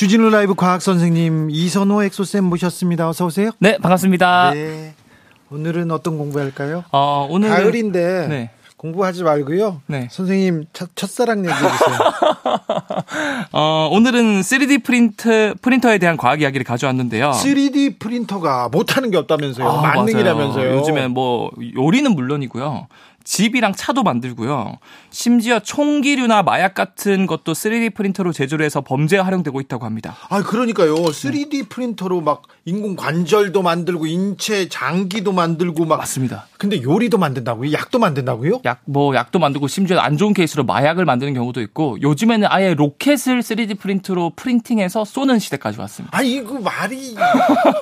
주진우 라이브 과학 선생님 이선호 엑소쌤 모셨습니다. 어서 오세요. 네, 반갑습니다. 네. 오늘은 어떤 공부할까요? 어, 오늘 가을인데 네. 공부하지 말고요. 네. 선생님 첫, 첫사랑 얘기해 주세요. 어, 오늘은 3D 프린트 프린터에 대한 과학 이야기를 가져왔는데요. 3D 프린터가 못하는 게 없다면서요. 아, 만능이라면서요. 요즘에 뭐 요리는 물론이고요. 집이랑 차도 만들고요. 심지어 총기류나 마약 같은 것도 3D 프린터로 제조를 해서 범죄에 활용되고 있다고 합니다. 아, 그러니까요. 3D 프린터로 막 인공 관절도 만들고 인체 장기도 만들고 막 맞습니다. 근데 요리도 만든다고요? 약도 만든다고요? 약, 뭐, 약도 만들고 심지어 안 좋은 케이스로 마약을 만드는 경우도 있고 요즘에는 아예 로켓을 3D 프린트로 프린팅해서 쏘는 시대까지 왔습니다. 아, 이거 말이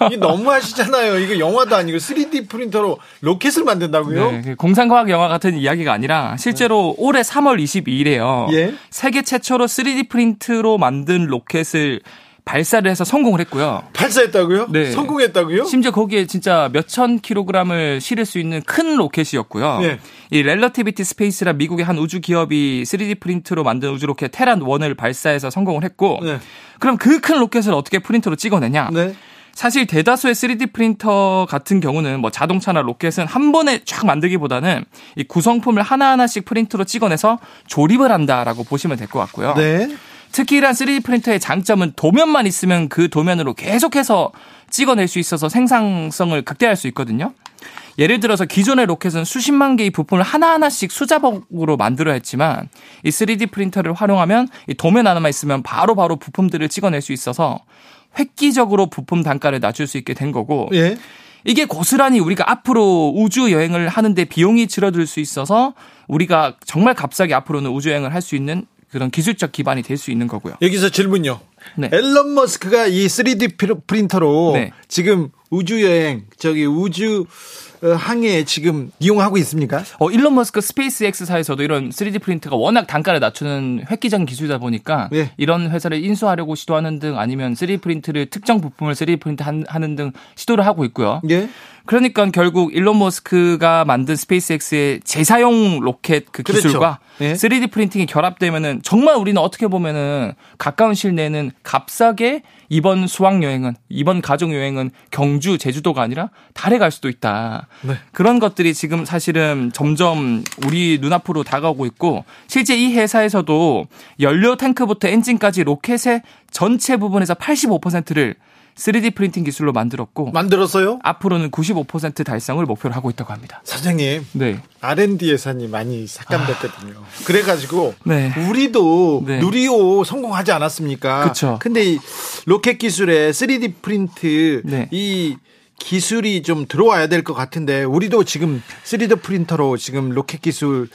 이게 너무 하시잖아요. 이거 영화도 아니고 3D 프린터로 로켓을 만든다고요? 네, 공상과학 영화 같은 이야기가 아니라 실제로 올해 3월 22일에요. 예. 세계 최초로 3D 프린트로 만든 로켓을 발사를 해서 성공을 했고요. 발사했다고요? 네. 성공했다고요? 심지어 거기에 진짜 몇천 킬로그램을 실을 수 있는 큰 로켓이었고요. 예. 이 렐러티비티 스페이스라 미국의 한 우주 기업이 3D 프린트로 만든 우주 로켓 테란 1을 발사해서 성공을 했고 네. 그럼 그 큰 로켓을 어떻게 프린터로 찍어내냐? 네. 사실 대다수의 3D 프린터 같은 경우는 뭐 자동차나 로켓은 한 번에 쫙 만들기보다는 이 구성품을 하나하나씩 프린터로 찍어내서 조립을 한다라고 보시면 될 것 같고요. 네. 특히 이러한 3D 프린터의 장점은 도면만 있으면 그 도면으로 계속해서 찍어낼 수 있어서 생산성을 극대화할 수 있거든요. 예를 들어서 기존의 로켓은 수십만 개의 부품을 하나하나씩 수작업으로 만들어야 했지만 이 3D 프린터를 활용하면 이 도면 하나만 있으면 바로바로 부품들을 찍어낼 수 있어서 획기적으로 부품 단가를 낮출 수 있게 된 거고 예. 이게 고스란히 우리가 앞으로 우주 여행을 하는데 비용이 줄어들 수 있어서 우리가 정말 값싸게 앞으로는 우주 여행을 할 수 있는 그런 기술적 기반이 될 수 있는 거고요. 여기서 질문요. 네. 앨런 머스크가 이 3D 프로- 프린터로 네. 지금 우주 여행 저기 우주 어, 항해 지금 이용하고 있습니까? 어, 일론 머스크 스페이스 X사에서도 이런 3D 프린터가 워낙 단가를 낮추는 획기적인 기술이다 보니까 예. 이런 회사를 인수하려고 시도하는 등 아니면 3D 프린트를 특정 부품을 3D 프린트 한- 하는 등 시도를 하고 있고요. 예. 그러니까 결국 일론 머스크가 만든 스페이스X의 재사용 로켓 그 그렇죠. 기술과 예. 3D 프린팅이 결합되면은 정말 우리는 어떻게 보면은 가까운 시일 내에는 값싸게 이번 수학 여행은 이번 가족 여행은 경주 제주도가 아니라 달에 갈 수도 있다. 네. 그런 것들이 지금 사실은 점점 우리 눈앞으로 다가오고 있고 실제 이 회사에서도 연료 탱크부터 엔진까지 로켓의 전체 부분에서 85%를 3D 프린팅 기술로 만들었고 만들었어요? 앞으로는 95% 달성을 목표로 하고 있다고 합니다. 사장님 네. R&D 예산이 많이 삭감됐거든요. 그래가지고 네. 우리도 네. 누리호 성공하지 않았습니까? 그쵸. 근데 이 로켓 기술에 3D 프린트 네. 이 기술이 좀 들어와야 될 것 같은데 우리도 지금 3D 프린터로 지금 로켓 기술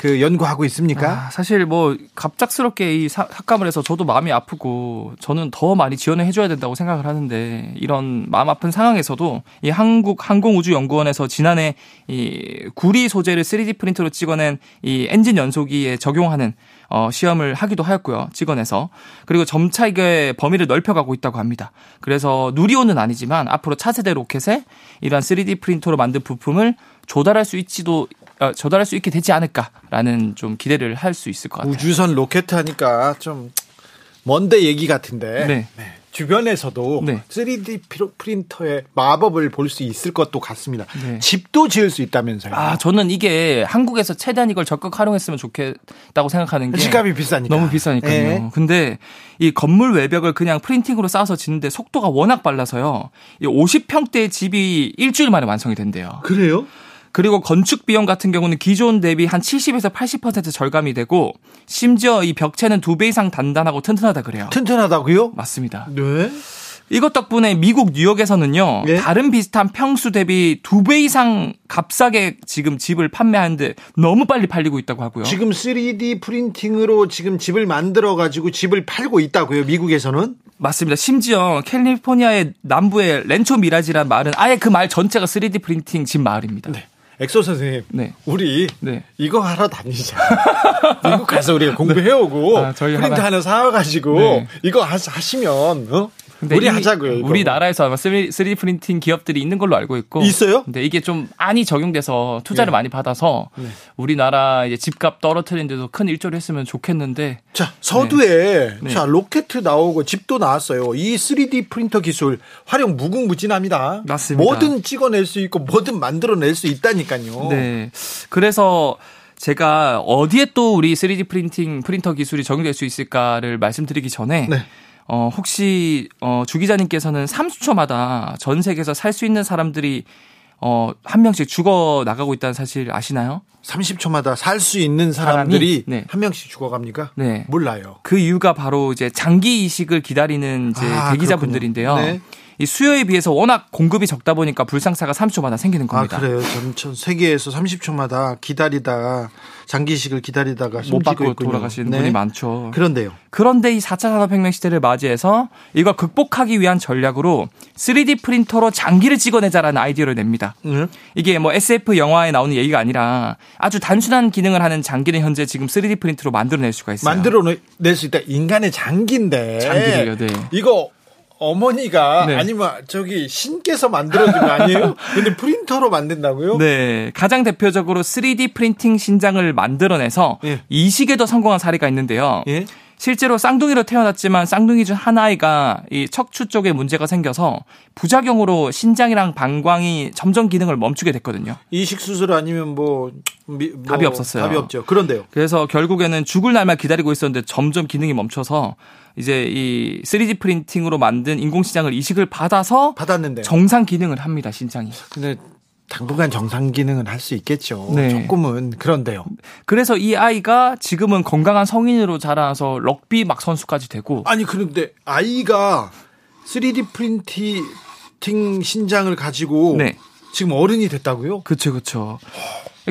그 연구하고 있습니까? 아, 사실 뭐 갑작스럽게 이 사- 삭감을 해서 저도 마음이 아프고 저는 더 많이 지원을 해줘야 된다고 생각을 하는데 이런 마음 아픈 상황에서도 이 한국 항공우주연구원에서 지난해 이 구리 소재를 3D 프린터로 찍어낸 이 엔진 연소기에 적용하는 어, 시험을 하기도 하였고요. 찍어내서. 그리고 점차 이게 범위를 넓혀가고 있다고 합니다. 그래서 누리호는 아니지만 앞으로 차세대 로켓에 이러한 3D 프린터로 만든 부품을 조달할 수 있지도 어, 조달할 수 있게 되지 않을까라는 좀 기대를 할 수 있을 것 같아요. 우주선 로켓 하니까 좀 먼데 얘기 같은데 네. 주변에서도 네. 3D 프로- 프린터의 마법을 볼 수 있을 것도 같습니다. 네. 집도 지을 수 있다면서요. 아, 저는 이게 한국에서 최대한 이걸 적극 활용했으면 좋겠다고 생각하는 게 집값이 비싸니까. 너무 비싸니까요. 예. 근데 이 건물 외벽을 그냥 프린팅으로 쌓아서 짓는데 속도가 워낙 빨라서요. 이 50평대의 집이 일주일 만에 완성이 된대요. 그래요? 그리고 건축 비용 같은 경우는 기존 대비 한 70에서 80% 절감이 되고 심지어 이 벽체는 두 배 이상 단단하고 튼튼하다 그래요. 튼튼하다고요? 맞습니다. 네. 이것 덕분에 미국 뉴욕에서는요. 예? 다른 비슷한 평수 대비 두 배 이상 값싸게 지금 집을 판매하는데 너무 빨리 팔리고 있다고 하고요. 지금 3D 프린팅으로 지금 집을 만들어 가지고 집을 팔고 있다고요. 미국에서는. 맞습니다. 심지어 캘리포니아의 남부의 랜초 미라지란 마을은 아예 그 마을 전체가 3D 프린팅 집 마을입니다. 네. 엑소 선생님. 네. 우리 네. 이거 하러 다니자. 미국 가서 우리가 공부해 오고 아, 프린트 하나- 하나, 사 가지고 네. 이거 하, 하시면 어? 근데 우리 이- 하자고요. 이거. 우리나라에서 아마 3D 프린팅 기업들이 있는 걸로 알고 있고 있어요? 근데 이게 좀 많이 적용돼서 투자를 네. 많이 받아서 네. 우리나라 이제 집값 떨어뜨리는데도 큰 일조를 했으면 좋겠는데 자, 서두에 네. 자, 로켓 나오고 집도 나왔어요. 이 3D 프린터 기술 활용 무궁무진합니다. 맞습니다. 뭐든 찍어낼 수 있고 뭐든 만들어낼 수 있다니까요. 네. 그래서 제가 어디에 또 우리 3D 프린팅 프린터 기술이 적용될 수 있을까를 말씀드리기 전에 네. 어 혹시 어 주 기자님께서는 30초마다 전 세계에서 살 수 있는 사람들이 어 한 명씩 죽어 나가고 있다는 사실 아시나요? 30초마다 살 수 있는 사람들이? 네. 한 명씩 죽어갑니까? 네. 몰라요. 그 이유가 바로 이제 장기 이식을 기다리는 이제 아, 대기자분들인데요. 네. 이 수요에 비해서 워낙 공급이 적다 보니까 불상사가 3초마다 생기는 아, 겁니다. 그래요. 전, 전 세계에서 30초마다 기다리다가 장기식을 기다리다가 못 받고. 돌아가시는 네. 분이 많죠. 그런데요. 그런데 이 4차 산업혁명 시대를 맞이해서 이걸 극복하기 위한 전략으로 3D 프린터로 장기를 찍어내자라는 아이디어를 냅니다. 응? 이게 뭐 SF 영화에 나오는 얘기가 아니라 아주 단순한 기능을 하는 장기는 현재 지금 3D 프린트로 만들어낼 수가 있어요. 만들어낼 수 있다. 인간의 장기인데. 장기를요, 네. 이거 어머니가 네. 아니면 저기 신께서 만들어준 거 아니에요? 근데 프린터로 만든다고요? 네, 가장 대표적으로 3D 프린팅 신장을 만들어내서 예. 이식에도 성공한 사례가 있는데요. 예? 실제로 쌍둥이로 태어났지만 쌍둥이 중한 아이가 이 척추 쪽에 문제가 생겨서 부작용으로 신장이랑 방광이 점점 기능을 멈추게 됐거든요. 이식 수술 아니면 뭐, 미- 뭐 답이 없었어요. 답이 없죠. 그런데요. 그래서 결국에는 죽을 날만 기다리고 있었는데 점점 기능이 멈춰서 이제 이 3D 프린팅으로 만든 인공신장을 이식을 받아서 받았는데. 정상 기능을 합니다, 신장이. 근데 당분간 정상 기능은 할 수 있겠죠. 네. 조금은 그런데요. 그래서 이 아이가 지금은 건강한 성인으로 자라서 럭비 막 선수까지 되고 아니 그런데 아이가 3D 프린팅 신장을 가지고 네. 지금 어른이 됐다고요? 그쵸 그쵸.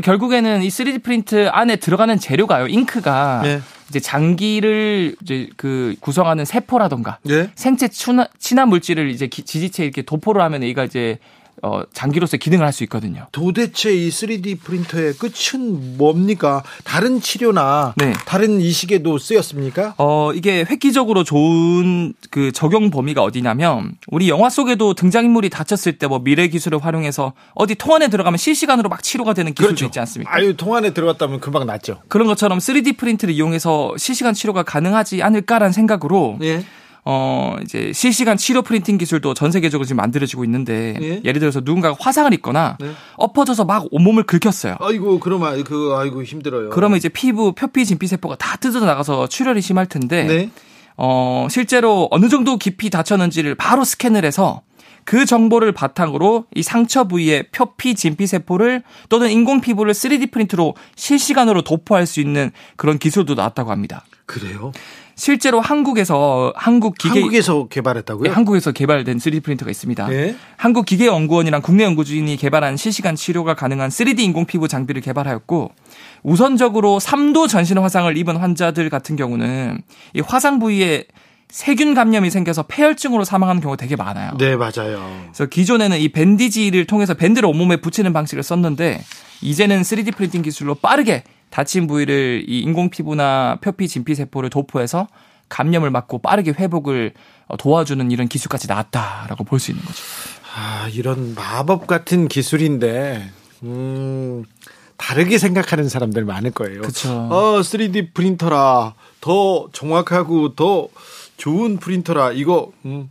결국에는 이 3D 프린트 안에 들어가는 재료가요. 잉크가 네. 이제 장기를 이제 그 구성하는 세포라던가 예. 생체 친화, 친화 물질을 이제 기- 지지체에 이렇게 도포를 하면 얘가 이제 어 장기로서 기능을 할 수 있거든요. 도대체 이 3D 프린터의 끝은 뭡니까? 다른 치료나 네. 다른 이식에도 쓰였습니까? 어, 이게 획기적으로 좋은 그 적용 범위가 어디냐면 우리 영화 속에도 등장인물이 다쳤을 때 뭐 미래 기술을 활용해서 어디 통안에 들어가면 실시간으로 막 치료가 되는 기술도 있지 않습니까? 아유 통안에 들어갔다면 금방 낫죠. 그런 것처럼 3D 프린트를 이용해서 실시간 치료가 가능하지 않을까라는 생각으로 예. 어 이제 실시간 치료 프린팅 기술도 전 세계적으로 지금 만들어지고 있는데 예. 예를 들어서 누군가가 화상을 입거나 네. 엎어져서 막 온몸을 긁혔어요. 아이고 그러면 그 아이고 힘들어요. 그러면 이제 피부 표피 진피 세포가 다 뜯어 나가서 출혈이 심할 텐데 네. 어, 실제로 어느 정도 깊이 다쳤는지를 바로 스캔을 해서 그 정보를 바탕으로 이 상처 부위의 표피 진피 세포를 또는 인공 피부를 3D 프린트로 실시간으로 도포할 수 있는 그런 기술도 나왔다고 합니다. 그래요? 실제로 한국에서 한국 기계 한국에서 개발했다고요? 네, 한국에서 개발된 3D 프린터가 있습니다. 네. 한국 기계 연구원이랑 국내 연구진이 개발한 실시간 치료가 가능한 3D 인공 피부 장비를 개발하였고 우선적으로 3도 전신 화상을 입은 환자들 같은 경우는 이 화상 부위에 세균 감염이 생겨서 패혈증으로 사망하는 경우가 되게 많아요. 네 맞아요. 그래서 기존에는 이 bandage를 통해서 밴드를 온몸에 붙이는 방식을 썼는데 이제는 3D 프린팅 기술로 빠르게 다친 부위를 이 인공 피부나 표피 진피 세포를 도포해서 감염을 막고 빠르게 회복을 어, 도와주는 이런 기술까지 나왔다라고 볼 수 있는 거죠. 아 이런 마법 같은 기술인데 음. 다르게 생각하는 사람들 많을 거예요. 그쵸. 어, 3D 프린터라 더 정확하고 더 좋은 프린터라 이거 음,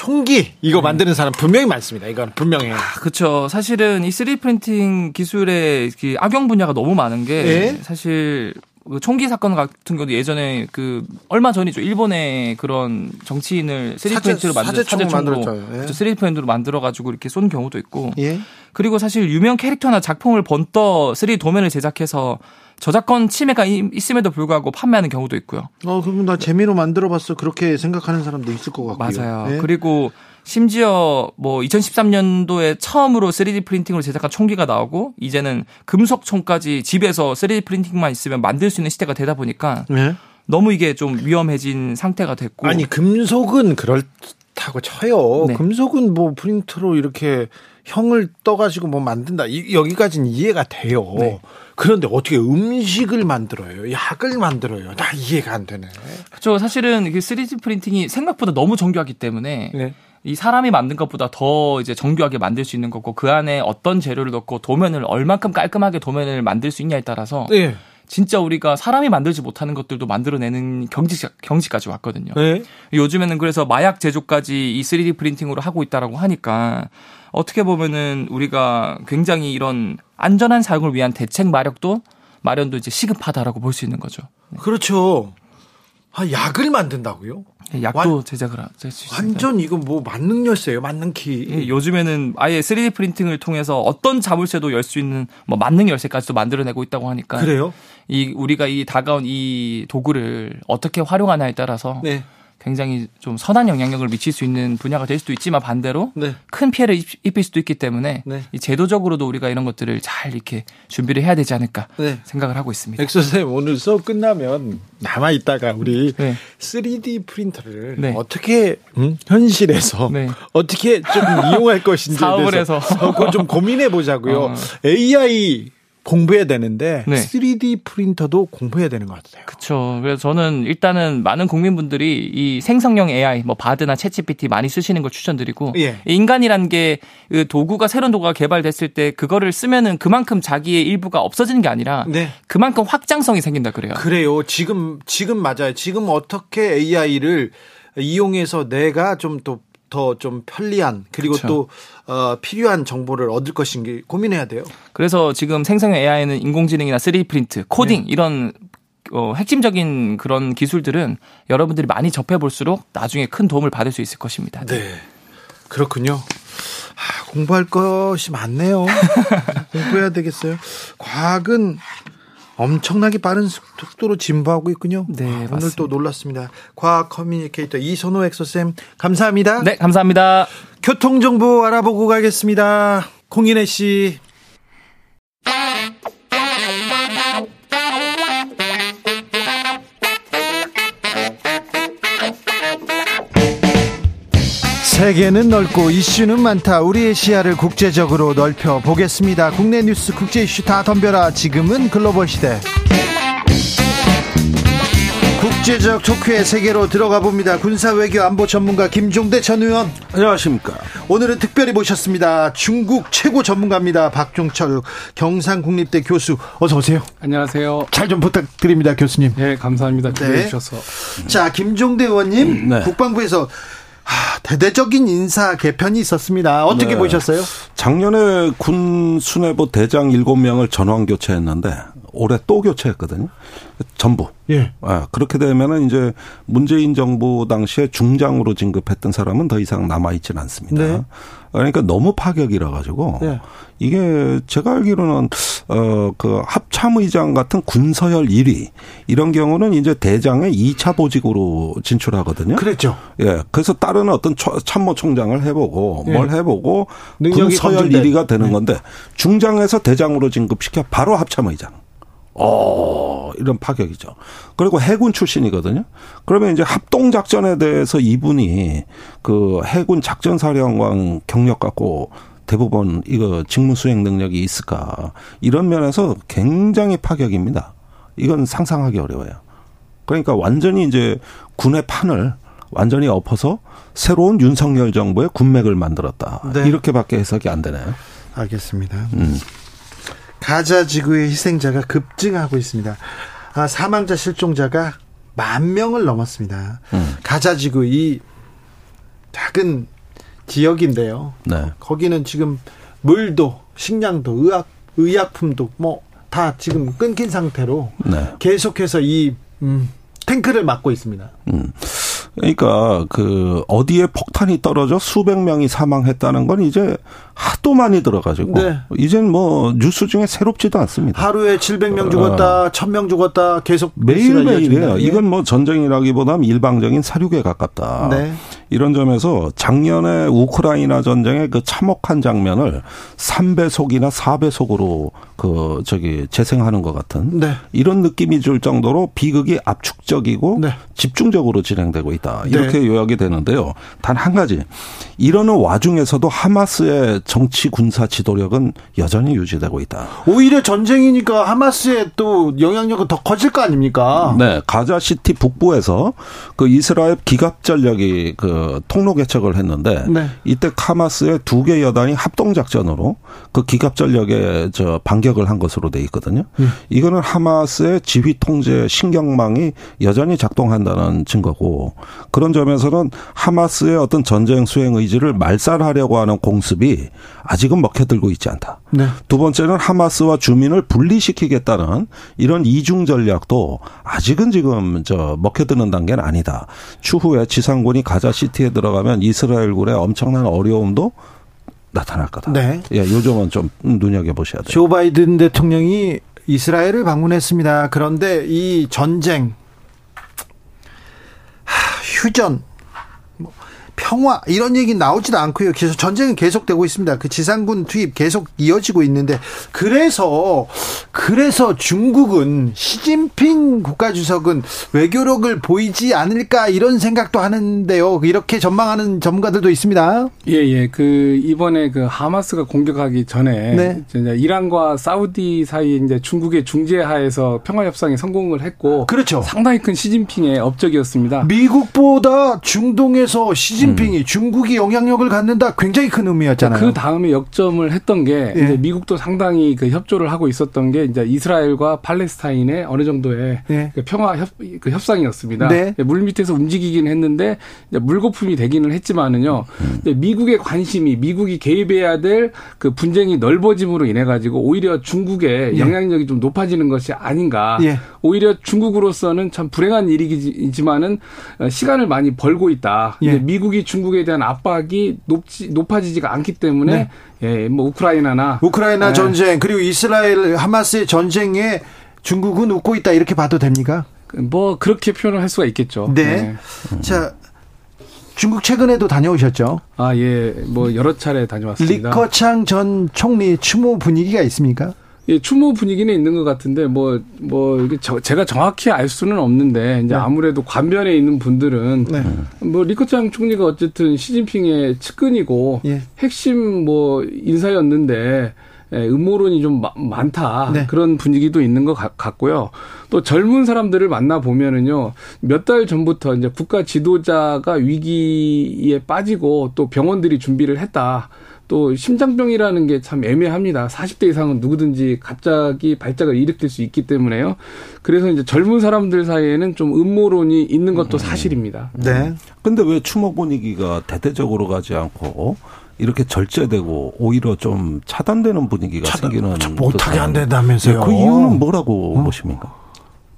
총기 이거 만드는 사람 분명히 많습니다. 이건 분명해요. 그렇죠. 사실은 이 3D 프린팅 기술의 그 악용 분야가 너무 많은 게 예? 사실 그 총기 사건 같은 경우도 예전에 그 얼마 전이죠 일본의 그런 정치인을 3D 프린트로 만든 사제총으로 예. 3D 프린트로 만들어 가지고 이렇게 쏜 경우도 있고 예. 그리고 사실 유명 캐릭터나 작품을 번떠 3D 도면을 제작해서 저작권 침해가 있음에도 불구하고 판매하는 경우도 있고요. 어, 그럼 나 재미로 만들어 봤어. 그렇게 생각하는 사람도 있을 것 같고요. 맞아요. 예? 그리고 심지어 뭐 2013년도에 처음으로 3D 프린팅으로 제작한 총기가 나오고 이제는 금속 총까지 집에서 3D 프린팅만 있으면 만들 수 있는 시대가 되다 보니까 네. 너무 이게 좀 위험해진 상태가 됐고 아니 금속은 그렇다고 쳐요. 네. 금속은 뭐 프린터로 이렇게 형을 떠가지고 뭐 만든다. 이, 여기까지는 이해가 돼요. 네. 그런데 어떻게 음식을 만들어요? 약을 만들어요? 나 이해가 안 되네. 그렇죠. 사실은 3D 프린팅이 생각보다 너무 정교하기 때문에 네. 이 사람이 만든 것보다 더 이제 정교하게 만들 수 있는 거고 그 안에 어떤 재료를 넣고 도면을 얼만큼 깔끔하게 도면을 만들 수 있냐에 따라서 네. 진짜 우리가 사람이 만들지 못하는 것들도 만들어내는 경지 경지까지 왔거든요. 네. 요즘에는 그래서 마약 제조까지 이 3D 프린팅으로 하고 있다라고 하니까 어떻게 보면은 우리가 굉장히 이런 안전한 사용을 위한 대책 마력도 마련도 이제 시급하다라고 볼 수 있는 거죠. 네. 그렇죠. 아, 약을 만든다고요? 네, 약도 완, 제작을 할수 있습니다. 완전 이거 뭐 만능 열쇠예요, 만능 키. 예, 요즘에는 아예 3D 프린팅을 통해서 어떤 자물쇠도 열 수 있는 뭐 만능 열쇠까지도 만들어내고 있다고 하니까. 그래요? 이 우리가 이 다가온 이 도구를 어떻게 활용하냐에 따라서 네. 굉장히 좀 선한 영향력을 미칠 수 있는 분야가 될 수도 있지만 반대로 네. 큰 피해를 입힐 수도 있기 때문에 네. 이 제도적으로도 우리가 이런 것들을 잘 이렇게 준비를 해야 되지 않을까 네. 생각을 하고 있습니다. 엑소쌤 오늘 수업 끝나면 남아 있다가 우리 3D 프린터를 네. 어떻게 음? 현실에서 네. 어떻게 좀 이용할 것인지 사업을 해서 그걸 좀 고민해 보자고요. 어. AI 공부해야 되는데 네. 3D 프린터도 공부해야 되는 것 같아요. 그렇죠. 그래서 저는 일단은 많은 국민분들이 이 생성형 AI, 뭐 바드나 챗GPT 많이 쓰시는 걸 추천드리고 예. 인간이란 게 그 도구가 새로운 도구가 개발됐을 때 그거를 쓰면은 그만큼 자기의 일부가 없어지는 게 아니라 네. 그만큼 확장성이 생긴다 그래요. 그래요. 지금 지금 맞아요. 지금 어떻게 AI를 이용해서 내가 좀또 더좀 편리한 그리고 그렇죠. 또 어, 필요한 정보를 얻을 것인지 고민해야 돼요. 그래서 지금 생성형 AI는 인공지능이나 3D 프린트, 코딩 네. 이런 어, 핵심적인 그런 기술들은 여러분들이 많이 접해 볼수록 나중에 큰 도움을 받을 수 있을 것입니다. 네. 그렇군요. 아, 공부할 것이 많네요. 공부해야 되겠어요. 과학은 엄청나게 빠른 속도로 진보하고 있군요. 네, 아, 오늘 또 놀랐습니다. 과학 communicator 이선호 엑소쌤 감사합니다. 네, 감사합니다. 교통 정보 알아보고 가겠습니다. 공인혜 씨. 세계는 넓고 이슈는 많다. 우리의 시야를 국제적으로 넓혀 보겠습니다. 국내 뉴스, 국제 이슈 다 덤벼라. 지금은 글로벌 시대. 국제적 토크의 세계로 들어가 봅니다. 군사 외교 안보 전문가 김종대 전 의원. 안녕하십니까. 오늘은 특별히 모셨습니다. 중국 최고 전문가입니다. 박종철 경상국립대 교수. 어서 오세요. 안녕하세요. 잘 좀 부탁드립니다, 교수님. 네, 감사합니다. 네. 주셔서. 자, 김종대 의원님, 네. 국방부에서 하, 대대적인 인사 개편이 있었습니다. 어떻게 네. 보셨어요? 작년에 군 수뇌부 대장 7명을 전환 교체했는데 올해 또 교체했거든요. 전부. 예. 아, 그렇게 되면은 이제 문재인 정부 당시에 중장으로 진급했던 사람은 더 이상 남아 있지는 않습니다. 네. 그러니까 너무 파격이라 가지고 네. 이게 제가 알기로는 어그 합참의장 같은 군서열 1위 이런 경우는 이제 대장의 2차 보직으로 진출하거든요. 그랬죠. 예. 그래서 다른 어떤 참모 총장을 해보고 예. 뭘 해보고 군서열 1위가 되는 네. 건데 중장에서 대장으로 진급시켜 바로 합참의장. 어, 이런 파격이죠. 그리고 해군 출신이거든요. 그러면 이제 합동작전에 대해서 이분이 그 해군 작전사령관 경력 갖고 대부분 이거 직무 수행 능력이 있을까. 이런 면에서 굉장히 파격입니다. 이건 상상하기 어려워요. 그러니까 완전히 이제 군의 판을 완전히 엎어서 새로운 윤석열 정부의 군맥을 만들었다. 네. 이렇게밖에 해석이 안 되네요. 알겠습니다. 음. 가자 지구의 희생자가 급증하고 있습니다. 아, 사망자 실종자가 만 명을 넘었습니다. 음. 가자 지구 이 작은 지역인데요. 네. 거기는 지금 물도 식량도 의학 의약품도 뭐 다 지금 끊긴 상태로 네. 계속해서 이 음, 탱크를 막고 있습니다. 음. 그러니까 그 어디에 폭탄이 떨어져 수백 명이 사망했다는 건 이제 하도 많이 들어가지고 네. 이젠 뭐 뉴스 중에 새롭지도 않습니다. 하루에 700명 죽었다, 어. 1000명 죽었다 계속 매일매일이에요. 예. 이건 뭐 전쟁이라기보다는 일방적인 사륙에 가깝다. 네. 이런 점에서 작년에 우크라이나 전쟁의 그 참혹한 장면을 3배속이나 4배속으로 그 저기 재생하는 것 같은 네. 이런 느낌이 줄 정도로 비극이 압축적이고 네. 집중적으로 진행되고 있다. 이렇게 네. 요약이 되는데요. 단 한 가지 이러는 와중에서도 하마스의 정치 군사 지도력은 여전히 유지되고 있다. 오히려 전쟁이니까 하마스의 또 영향력은 더 커질 거 아닙니까? 네, 가자 시티 북부에서 그 이스라엘 기갑 전력이 그 통로 개척을 했는데 네. 이때 하마스의 두 개 여단이 합동 작전으로 그 기갑 전력에 저 반격을 한 것으로 돼 있거든요. 음. 이거는 하마스의 지휘 통제 신경망이 여전히 작동한다는 증거고 그런 점에서는 하마스의 어떤 전쟁 수행 의지를 말살하려고 하는 공습이 아직은 먹혀들고 있지 않다. 네. 두 번째는 하마스와 주민을 분리시키겠다는 이런 이중 전략도 아직은 지금 저 먹혀드는 단계는 아니다. 추후에 지상군이 가자 시티에 들어가면 이스라엘군의 엄청난 어려움도 나타날 거다. 네. 예, 요 점은 좀 눈여겨 보셔야 돼요. 조 바이든 대통령이 이스라엘을 방문했습니다. 그런데 이 전쟁 휴전 평화 이런 얘기 나오지도 않고요. 계속 전쟁은 계속되고 있습니다. 그 지상군 투입 계속 이어지고 있는데 그래서 그래서 중국은 시진핑 국가주석은 외교력을 보이지 않을까 이런 생각도 하는데요. 이렇게 전망하는 전문가들도 있습니다. 예, 예. 그 이번에 그 하마스가 공격하기 전에 네. 이란과 사우디 사이 이제 중국의 중재하에서 평화 협상에 성공을 했고 그렇죠. 상당히 큰 시진핑의 업적이었습니다. 미국보다 중동에서 시진 시진핑이 음. 중국이 영향력을 갖는다 굉장히 큰 의미였잖아요. 그 다음에 역점을 했던 게 예. 미국도 상당히 그 협조를 하고 있었던 게 이제 이스라엘과 팔레스타인의 어느 정도의 예. 그 평화 협, 그 협상이었습니다. 네. 물 밑에서 움직이긴 했는데 물거품이 되기는 했지만은요. 음. 미국의 관심이 미국이 개입해야 될 그 분쟁이 넓어짐으로 인해 가지고 오히려 중국의 예. 영향력이 좀 높아지는 것이 아닌가. 예. 오히려 중국으로서는 참 불행한 일이지만은 시간을 많이 벌고 있다. 예. 미국이 중국에 대한 압박이 높지 높아지지가 않기 때문에 네. 예, 뭐 우크라이나나 우크라이나 네. 전쟁 그리고 이스라엘 하마스의 전쟁에 중국은 웃고 있다 이렇게 봐도 됩니까? 뭐 그렇게 표현을 할 수가 있겠죠. 네. 네. 자 중국 최근에도 다녀오셨죠? 아, 예. 뭐 여러 차례 다녀왔습니다. 리커창 전 총리 추모 분위기가 있습니까? 예, 추모 분위기는 있는 것 같은데 뭐뭐 이게 저, 제가 정확히 알 수는 없는데 이제 네. 아무래도 관변에 있는 분들은 네. 뭐 리커창 총리가 어쨌든 시진핑의 측근이고 예. 핵심 뭐 인사였는데 예, 음모론이 좀 많다 네. 그런 분위기도 있는 것 같고요. 또 젊은 사람들을 만나 보면은요 몇 달 전부터 이제 국가 지도자가 위기에 빠지고 또 병원들이 준비를 했다. 또 심장병이라는 게 참 애매합니다. 40대 이상은 누구든지 갑자기 발작을 일으킬 수 있기 때문에요. 그래서 이제 젊은 사람들 사이에는 좀 음모론이 있는 것도 음. 사실입니다. 네. 근데 왜 추모 분위기가 대대적으로 가지 않고 이렇게 절제되고 오히려 좀 차단되는 분위기가 차단, 생기는 못하게 안 된다면서요. 그 이유는 뭐라고 어? 보십니까?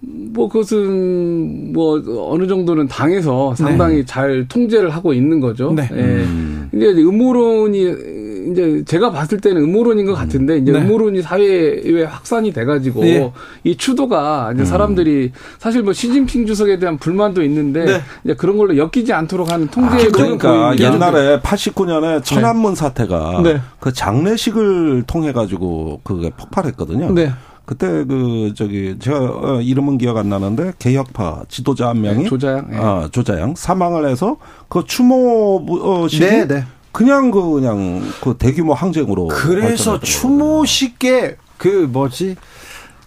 뭐 그것은 뭐 어느 정도는 당에서 상당히 네. 잘 통제를 하고 있는 거죠. 네. 예. 음. 근데 음모론이 이제 제가 봤을 때는 음모론인 것 같은데 이제 네. 음모론이 사회에 확산이 돼가지고 네. 이 추도가 이제 음. 사람들이 사실 뭐 시진핑 주석에 대한 불만도 있는데 네. 이제 그런 걸로 엮이지 않도록 하는 통제에 아, 그러니까 옛날에 89년에 천안문 사태가 네. 그 장례식을 통해 가지고 그게 폭발했거든요. 네. 그때 그 저기 제가 어, 이름은 기억 안 나는데 개혁파 지도자 한 명이 네, 조자양, 네. 아 조자양 사망을 해서 그 추모식이 네, 네. 그냥 그 그냥 그 대규모 항쟁으로 그래서 추모식에 그 뭐지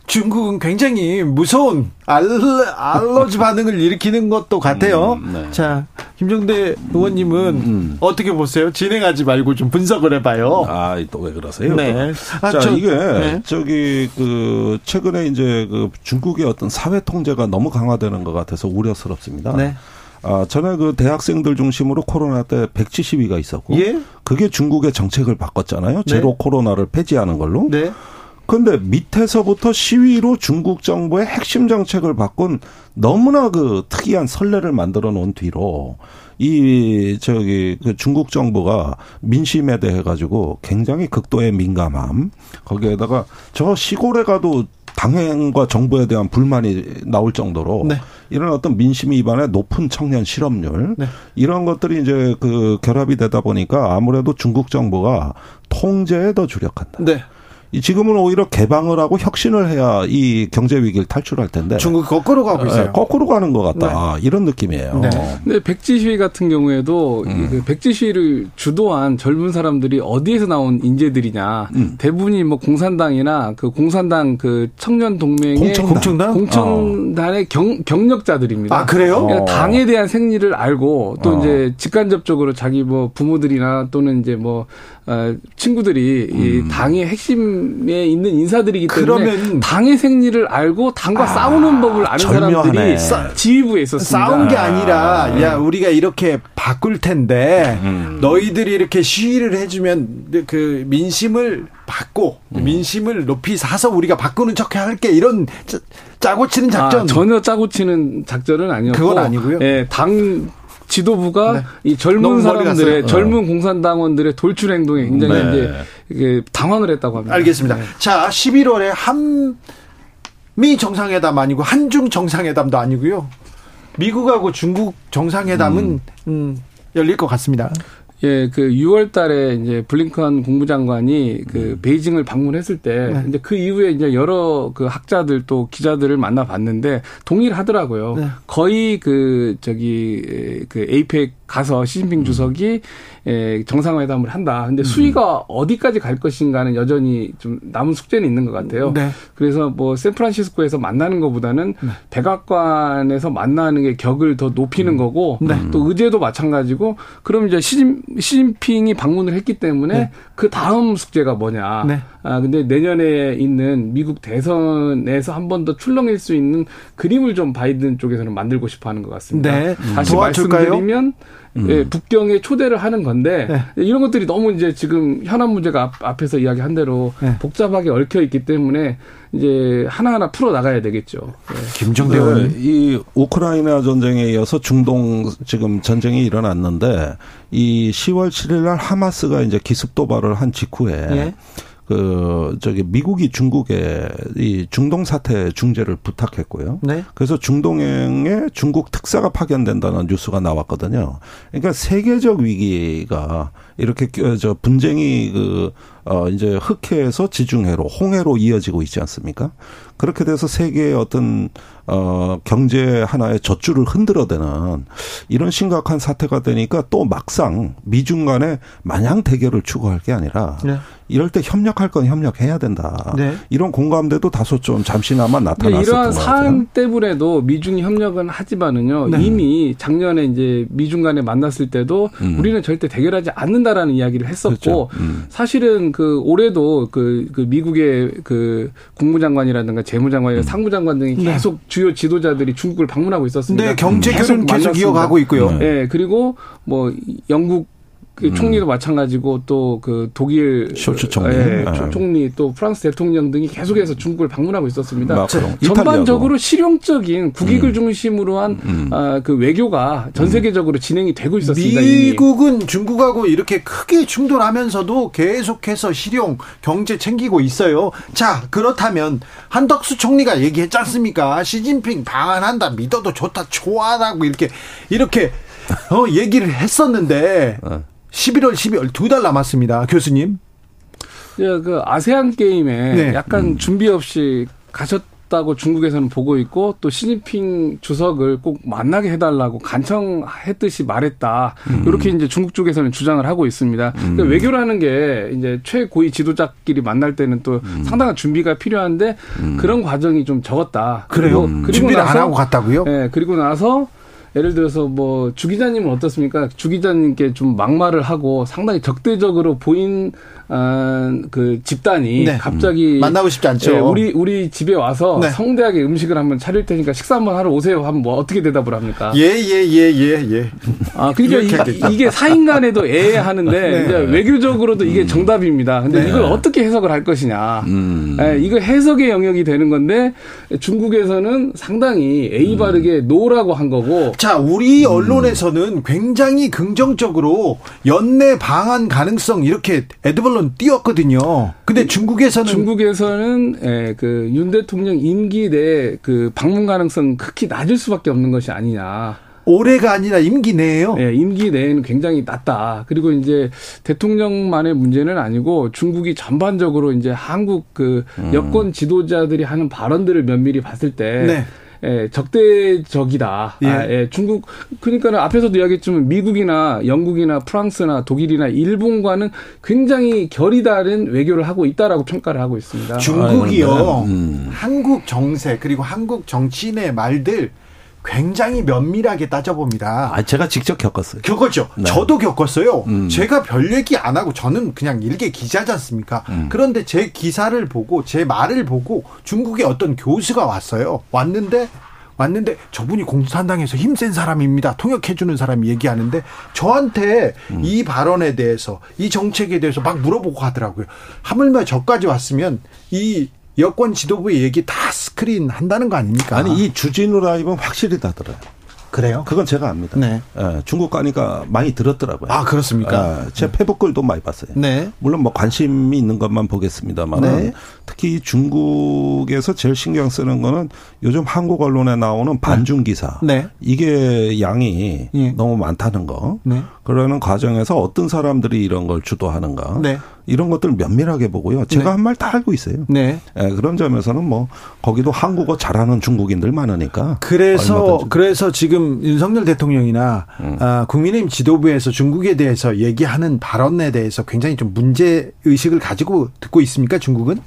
중국은 굉장히 무서운 알러, 지 반응을 일으키는 것도 같아요. 음, 네. 자, 김정대 의원님은 음, 음. 어떻게 보세요? 진행하지 말고 좀 분석을 해봐요. 아, 또 왜 그러세요? 네. 아, 자, 저, 이게 네. 저기 그 최근에 이제 그 중국의 어떤 사회 통제가 너무 강화되는 것 같아서 우려스럽습니다. 네. 아, 전에 그 대학생들 중심으로 코로나 때 170위가 있었고, 예? 그게 중국의 정책을 바꿨잖아요. 제로 네. 코로나를 폐지하는 걸로. 네. 그런데 밑에서부터 시위로 중국 정부의 핵심 정책을 바꾼 너무나 그 특이한 선례를 만들어 놓은 뒤로 이 저기 그 중국 정부가 민심에 대해 가지고 굉장히 극도의 민감함 거기에다가 저 시골에 가도 당행과 정부에 대한 불만이 나올 정도로 네. 이런 어떤 민심 위반의 높은 청년 실업률 네. 이런 것들이 이제 그 결합이 되다 보니까 아무래도 중국 정부가 통제에 더 주력한다. 네. 지금은 오히려 개방을 하고 혁신을 해야 이 경제 위기를 탈출할 텐데 중국 거꾸로 가고 네, 있어요. 거꾸로 가는 것 같다. 네. 이런 느낌이에요. 네. 근데 백지 시위 같은 경우에도 음. 그 백지 시위를 주도한 젊은 사람들이 어디에서 나온 인재들이냐. 음. 대부분이 뭐 공산당이나 그 공산당 그 청년 동맹의 공청당 공청단의 어. 경, 경력자들입니다. 아 그래요? 그러니까 당에 대한 생리를 알고 또 어. 이제 직간접적으로 자기 뭐 부모들이나 또는 이제 뭐 어, 친구들이 음. 이 당의 핵심 에 있는 인사들이기 때문에 당의 생리를 알고 당과 아, 싸우는 법을 아는 절묘하네. 사람들이 지휘부에 있었습니다. 싸운 게 아니라 아, 야 우리가 이렇게 바꿀 텐데 음. 너희들이 이렇게 시위를 해주면 그 민심을 받고 음. 민심을 높이 사서 우리가 바꾸는 척 할게 이런 짜고 치는 작전 아, 전혀 짜고 치는 작전은 아니었고 그건 아니고요. 예, 당 지도부가 네. 이 젊은 사람들의 어. 젊은 공산당원들의 돌출 행동에 굉장히 네. 이제 당황을 했다고 합니다. 알겠습니다. 네. 자, 11월에 한미 정상회담 아니고 한중 정상회담도 아니고요. 미국하고 중국 정상회담은 음. 음, 열릴 것 같습니다. 예, 그 6월 달에 이제 블링컨 국무장관이 그 음. 베이징을 방문했을 때 네. 이제 그 이후에 이제 여러 그 학자들 또 기자들을 만나 봤는데 동일하더라고요. 네. 거의 그 저기 그 에이펙 가서 시진핑 음. 주석이 예, 정상회담을 한다. 근데 음. 수위가 어디까지 갈 것인가는 여전히 좀 남은 숙제는 있는 것 같아요. 네. 그래서 뭐 샌프란시스코에서 만나는 것보다는 네. 백악관에서 만나는 게 격을 더 높이는 음. 거고 네. 또 의제도 마찬가지고 그럼 이제 시진, 시진핑이 방문을 했기 때문에 네. 그 다음 숙제가 뭐냐. 네. 아 근데 내년에 있는 미국 대선에서 한 번 더 출렁일 수 있는 그림을 좀 바이든 쪽에서는 만들고 싶어 하는 것 같습니다. 네. 다시? 말씀드리면 음. 예, 북경에 초대를 하는 건데 네. 이런 것들이 너무 이제 지금 현안 문제가 앞, 에서 이야기한 대로 네. 복잡하게 얽혀 있기 때문에 이제 하나하나 풀어 나가야 되겠죠. 네. 김정대 의원 네, 이 우크라이나 전쟁에 이어서 중동 지금 전쟁이 일어났는데 이 10월 7일 날 하마스가 이제 기습 도발을 한 직후에 네. 그 저기 미국이 중국에 이 중동 사태 중재를 부탁했고요. 네. 그래서 중동행에 중국 특사가 파견된다는 뉴스가 나왔거든요. 그러니까 세계적 위기가 이렇게 저 분쟁이 그 어, 이제 흑해에서 지중해로, 홍해로 이어지고 있지 않습니까? 그렇게 돼서 세계의 어떤, 어, 경제 하나의 젖줄을 흔들어대는 이런 심각한 사태가 되니까 또 막상 미중 간에 마냥 대결을 추구할 게 아니라 네. 이럴 때 협력할 건 협력해야 된다. 네. 이런 공감대도 다소 좀 잠시나마 나타났었던 이러한 사안 때문에도 미중이 협력은 하지만은요 네. 이미 작년에 이제 미중 간에 만났을 때도 음. 우리는 절대 대결하지 않는 다라는 이야기를 했었고 그렇죠. 음. 사실은 그 올해도 그, 그 미국의 그 국무장관이라든가 재무장관이나 음. 상무장관 등이 네. 계속 네. 주요 지도자들이 중국을 방문하고 있었습니다. 네, 경제교는 계속, 계속 이어가고 있고요. 네. 네, 그리고 뭐 영국 그 음. 총리도 마찬가지고 또 그 독일 쇼츠 총리, 예, 네. 총리 또 프랑스 대통령 등이 계속해서 중국을 방문하고 있었습니다. 전반적으로 실용적인 국익을 음. 중심으로 한그 음. 아, 그 외교가 전 음. 세계적으로 진행이 되고 있었습니다. 미국은 이미. 중국하고 이렇게 크게 충돌하면서도 계속해서 실용 경제 챙기고 있어요. 자 그렇다면 한덕수 총리가 얘기했지 않습니까? 시진핑 방한한다 믿어도 좋다 좋아하다고 이렇게 이렇게 어, 얘기를 했었는데. 어. 11월, 12월 두 달 남았습니다. 교수님. 예, 그 아세안 게임에 네. 약간 음. 준비 없이 가셨다고 중국에서는 보고 있고 또 시진핑 주석을 꼭 만나게 해달라고 간청했듯이 말했다. 음. 이렇게 이제 중국 쪽에서는 주장을 하고 있습니다. 음. 그러니까 외교라는 게 이제 최고위 지도자끼리 만날 때는 또 음. 상당한 준비가 필요한데 음. 그런 과정이 좀 적었다. 그래요? 그리고 준비를 나서, 안 하고 갔다고요? 네, 그리고 나서 예를 들어서 뭐 주 기자님은 어떻습니까? 주 기자님께 좀 막말을 하고 상당히 적대적으로 보인 어, 그 집단이 네. 갑자기 음. 만나고 싶지 않죠. 네, 우리 우리 집에 와서 네. 성대하게 음식을 한번 차릴 테니까 식사 한번 하러 오세요. 하면 뭐 어떻게 대답을 합니까? 예 예 예 예 예, 아 그러니까 이, 게 사인간에도 애 하는데 네. 이제 외교적으로도 이게 음. 정답입니다. 근데 네. 이걸 어떻게 해석을 할 것이냐. 음. 예, 이거 해석의 영역이 되는 건데 중국에서는 상당히 A 음. 바르게 노라고 한 거고. 자 우리 음. 언론에서는 굉장히 긍정적으로 연내 방한 가능성 이렇게 에드벌 물론 띄었거든요. 근데 중국에서는 중국에서는 예, 그윤 대통령 임기 내그 방문 가능성 극히 낮을 수밖에 없는 것이 아니냐. 올해가 아니라 임기 내에요? 네, 임기 내에는 굉장히 낮다. 그리고 이제 대통령만의 문제는 아니고 중국이 전반적으로 이제 한국 그 음. 여권 지도자들이 하는 발언들을 면밀히 봤을 때 네. 예, 적대적이다. 예. 아, 예, 중국 그러니까는 앞에서도 이야기했지만 미국이나 영국이나 프랑스나 독일이나 일본과는 굉장히 결이 다른 외교를 하고 있다라고 평가를 하고 있습니다. 중국이요. 아, 음. 한국 정세 그리고 한국 정치인의 말들 굉장히 면밀하게 따져봅니다. 아, 제가 직접 겪었어요. 겪었죠. 네. 저도 겪었어요. 음. 제가 별 얘기 안 하고 저는 그냥 일개 기자지 않습니까? 음. 그런데 제 기사를 보고 제 말을 보고 중국의 어떤 교수가 왔어요. 왔는데 왔는데 저분이 공산당에서 힘센 사람입니다. 통역해주는 사람이 얘기하는데 저한테 음. 이 발언에 대해서 이 정책에 대해서 막 물어보고 하더라고요. 하물며 저까지 왔으면 이 여권 지도부의 얘기 다 스크린 한다는 거 아닙니까? 아니 이 주진우 라이브는 확실히 다 들어요. 그래요? 그건 제가 압니다. 네. 예, 중국 가니까 많이 들었더라고요. 아 그렇습니까? 예, 제 페북 글도 많이 봤어요. 네. 물론 뭐 관심이 있는 것만 보겠습니다만 네. 특히 중국에서 제일 신경 쓰는 거는 요즘 한국 언론에 나오는 반중 기사. 네. 이게 양이 네. 너무 많다는 거. 네. 그러는 과정에서 어떤 사람들이 이런 걸 주도하는가. 네. 이런 것들 면밀하게 보고요. 제가 네. 한말 다 알고 있어요. 네. 네. 그런 점에서는 뭐 거기도 한국어 잘하는 중국인들 많으니까. 그래서 얼마든지. 그래서 지금 윤석열 대통령이나 음. 아, 국민의힘 지도부에서 중국에 대해서 얘기하는 발언에 대해서 굉장히 좀 문제 의식을 가지고 듣고 있습니까? 중국은?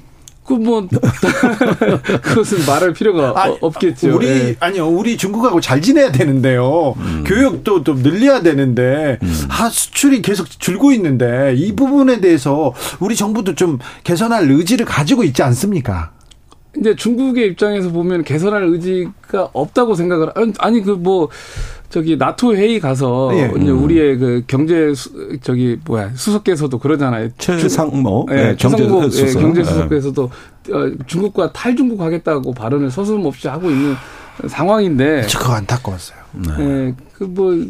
그뭐 그것은 말할 필요가 아니, 없겠죠. 우리 네. 아니요, 우리 중국하고 잘 지내야 되는데요. 음. 교육도 좀 늘려야 되는데 음. 아 수출이 계속 줄고 있는데 이 부분에 대해서 우리 정부도 좀 개선할 의지를 가지고 있지 않습니까? 이제 중국의 입장에서 보면 개선할 의지가 없다고 생각을 아니 그 뭐 저기 나토 회의 가서 예. 이제 음. 우리의 그 경제 수, 저기 뭐야 수석께서도 그러잖아요. 최상모 예, 네, 경제, 수석. 예, 경제 수석께서도 어, 중국과 탈중국 하겠다고 발언을 서슴없이 하고 있는 상황인데. 그거 안타까웠어요. 네. 예, 그뭐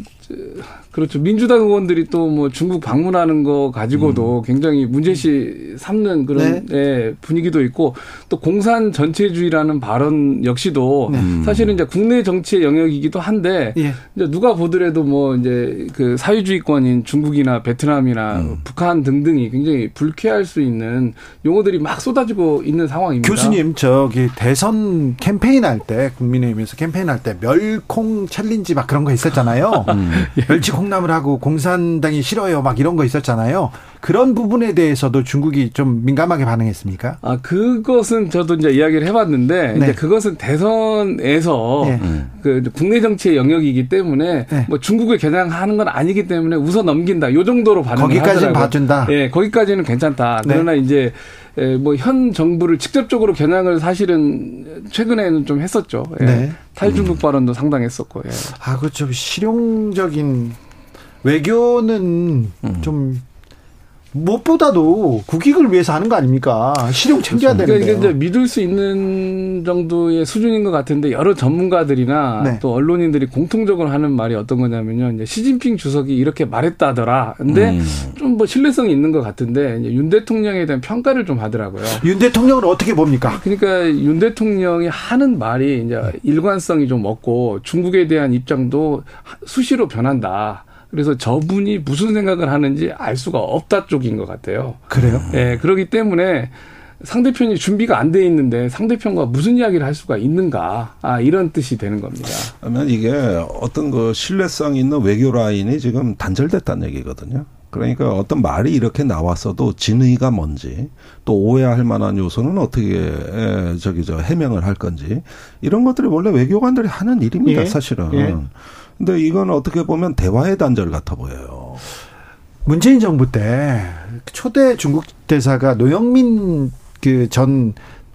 그렇죠. 민주당 의원들이 또 뭐 중국 방문하는 거 가지고도 음. 굉장히 문제시 삼는 그런 네. 예, 분위기도 있고 또 공산 전체주의라는 발언 역시도 네. 사실은 이제 국내 정치의 영역이기도 한데 예. 이제 누가 보더라도 뭐 이제 그 사회주의권인 중국이나 베트남이나 음. 북한 등등이 굉장히 불쾌할 수 있는 용어들이 막 쏟아지고 있는 상황입니다. 교수님 저기 대선 캠페인 할 때 국민의힘에서 캠페인 할 때 멸콩 challenge 막 그런 거 있었잖아요. 음. 멸치 콩 나물 하고 공산당이 싫어요 막 이런 거 있었잖아요. 그런 부분에 대해서도 중국이 좀 민감하게 반응했습니까? 아 그것은 저도 이제 이야기를 해봤는데 네. 이제 그것은 대선에서 네. 그 국내 정치의 영역이기 때문에 네. 뭐 중국을 겨냥하는 건 아니기 때문에 우선 넘긴다. 요 정도로 반응을 거기까지는 봐준다. 예, 네, 거기까지는 괜찮다. 네. 그러나 이제 예, 뭐현 정부를 직접적으로 겨냥을 사실은 최근에는 좀 했었죠. 예. 네. 탈중국 발언도 상당했었고. 예. 아, 그렇죠. 실용적인 외교는 음. 좀 무엇보다도 국익을 위해서 하는 거 아닙니까? 실용 챙겨야 되는데. 그러니까 이게 이제 믿을 수 있는 정도의 수준인 것 같은데 여러 전문가들이나 네. 또 언론인들이 공통적으로 하는 말이 어떤 거냐면요. 이제 시진핑 주석이 이렇게 말했다더라. 근데 음. 좀뭐 신뢰성이 있는 것 같은데 이제 윤 대통령에 대한 평가를 좀 하더라고요. 윤 대통령을 어떻게 봅니까? 그러니까 윤 대통령이 하는 말이 이제 일관성이 좀 없고 중국에 대한 입장도 수시로 변한다. 그래서 저분이 무슨 생각을 하는지 알 수가 없다 쪽인 것 같아요. 그래요? 예, 네, 그렇기 때문에 상대편이 준비가 안 돼 있는데 상대편과 무슨 이야기를 할 수가 있는가 아 이런 뜻이 되는 겁니다. 그러면 이게 어떤 그 신뢰성 있는 외교 라인이 지금 단절됐다는 얘기거든요. 그러니까 어떤 말이 이렇게 나왔어도 진의가 뭔지 또 오해할 만한 요소는 어떻게 저기 저 해명을 할 건지 이런 것들이 원래 외교관들이 하는 일입니다. 예. 사실은. 예. 근데 이건 어떻게 보면 대화의 단절 같아 보여요. 문재인 정부 때 초대 중국 대사가 노영민 그 전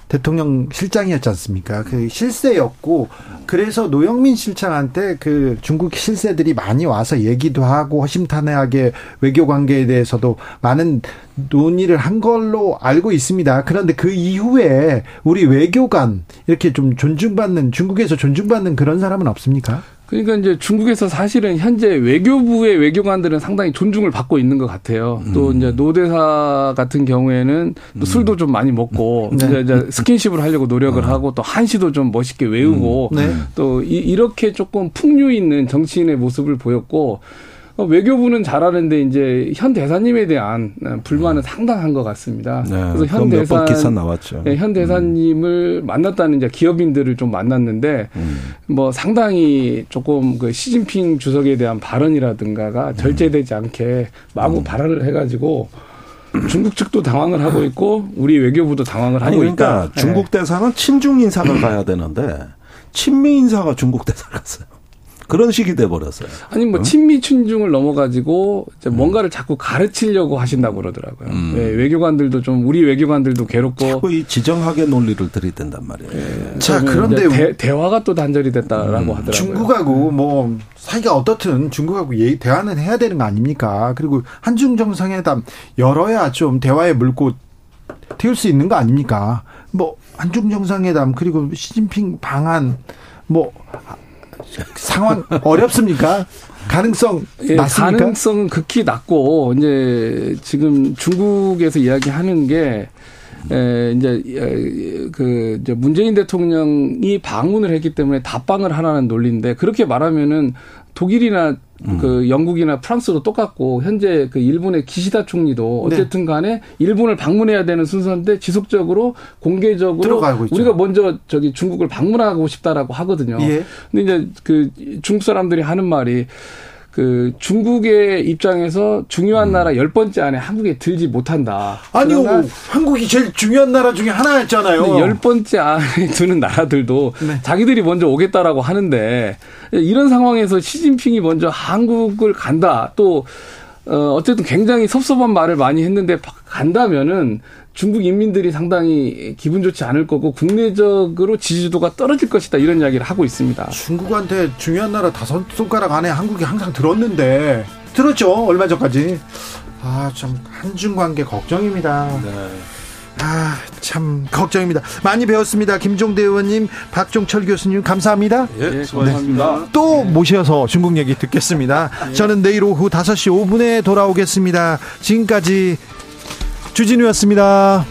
대통령 실장이었지 않습니까? 그 실세였고 그래서 노영민 실장한테 그 중국 실세들이 많이 와서 얘기도 하고 허심탄회하게 외교 관계에 대해서도 많은 논의를 한 걸로 알고 있습니다. 그런데 그 이후에 우리 외교관 이렇게 좀 존중받는 중국에서 존중받는 그런 사람은 없습니까? 그러니까 이제 중국에서 사실은 현재 외교부의 외교관들은 상당히 존중을 받고 있는 것 같아요. 음. 또 이제 노대사 같은 경우에는 또 음. 술도 좀 많이 먹고 음. 네. 이제 스킨십을 하려고 노력을 어. 하고 또 한시도 좀 멋있게 외우고 음. 네. 또 이, 이렇게 조금 풍류 있는 정치인의 모습을 보였고 어, 외교부는 잘하는데 이제 현 대사님에 대한 불만은 음. 상당한 것 같습니다. 네, 그래서 현 대사 기사 나왔죠. 네, 현 대사님을 음. 만났다는 이제 기업인들을 좀 만났는데 음. 뭐 상당히 조금 그 시진핑 주석에 대한 발언이라든가가 음. 절제되지 않게 마구 음. 발언을 해가지고 중국 측도 당황을 하고 있고 우리 외교부도 당황을 하고 아니, 그러니까 있다. 중국 네. 대사는 친중 인사를 가야 되는데 친미 인사가 중국 대사를 갔어요. 그런 식이 돼 버렸어요. 아니 뭐 어? 친미 친중을 넘어가지고 이제 음. 뭔가를 자꾸 가르치려고 하신다고 그러더라고요. 음. 네, 외교관들도 좀 우리 외교관들도 괴롭고 자꾸 이 지정학의 논리를 들이댄단 말이에요. 네. 자 그런데 대, 화가 또 단절이 됐다라고 음. 하더라고요. 중국하고 뭐 사이가 어떻든 중국하고 예, 대화는 해야 되는 거 아닙니까? 그리고 한중 정상회담 열어야 좀 대화의 물고 태울 수 있는 거 아닙니까? 뭐 한중 정상회담 그리고 시진핑 방안 뭐 상황 어렵습니까? 가능성 예, 맞습니까? 가능성은 극히 낮고 이제 지금 중국에서 이야기하는 게 에, 이제 그 이제 문재인 대통령이 방문을 했기 때문에 답방을 하라는 논리인데 그렇게 말하면은 독일이나 음. 그 영국이나 프랑스도 똑같고 현재 그 일본의 기시다 총리도 네. 어쨌든 간에 일본을 방문해야 되는 순서인데 지속적으로 공개적으로 우리가 먼저 저기 중국을 방문하고 싶다라고 하거든요. 예. 근데 이제 그 중국 사람들이 하는 말이 그 중국의 입장에서 중요한 음. 나라 열 번째 안에 한국에 들지 못한다. 아니요, 한국이 제일 중요한 나라 중에 하나였잖아요. 열 번째 안에 드는 나라들도 네. 자기들이 먼저 오겠다라고 하는데 이런 상황에서 시진핑이 먼저 한국을 간다. 또 어, 어쨌든 굉장히 섭섭한 말을 많이 했는데 간다면은 중국 인민들이 상당히 기분 좋지 않을 거고 국내적으로 지지도가 떨어질 것이다 이런 이야기를 하고 있습니다. 중국한테 중요한 나라 다섯 손가락 안에 한국이 항상 들었는데 들었죠 얼마 전까지 아참 한중 관계 걱정입니다. 네. 아, 참, 걱정입니다. 많이 배웠습니다. 김종대 의원님, 박종철 교수님, 감사합니다. 예, 네, 수고하셨습니다. 네. 또 모셔서 중국 얘기 듣겠습니다. 예. 저는 내일 오후 5시 5분에 돌아오겠습니다. 지금까지 주진우였습니다.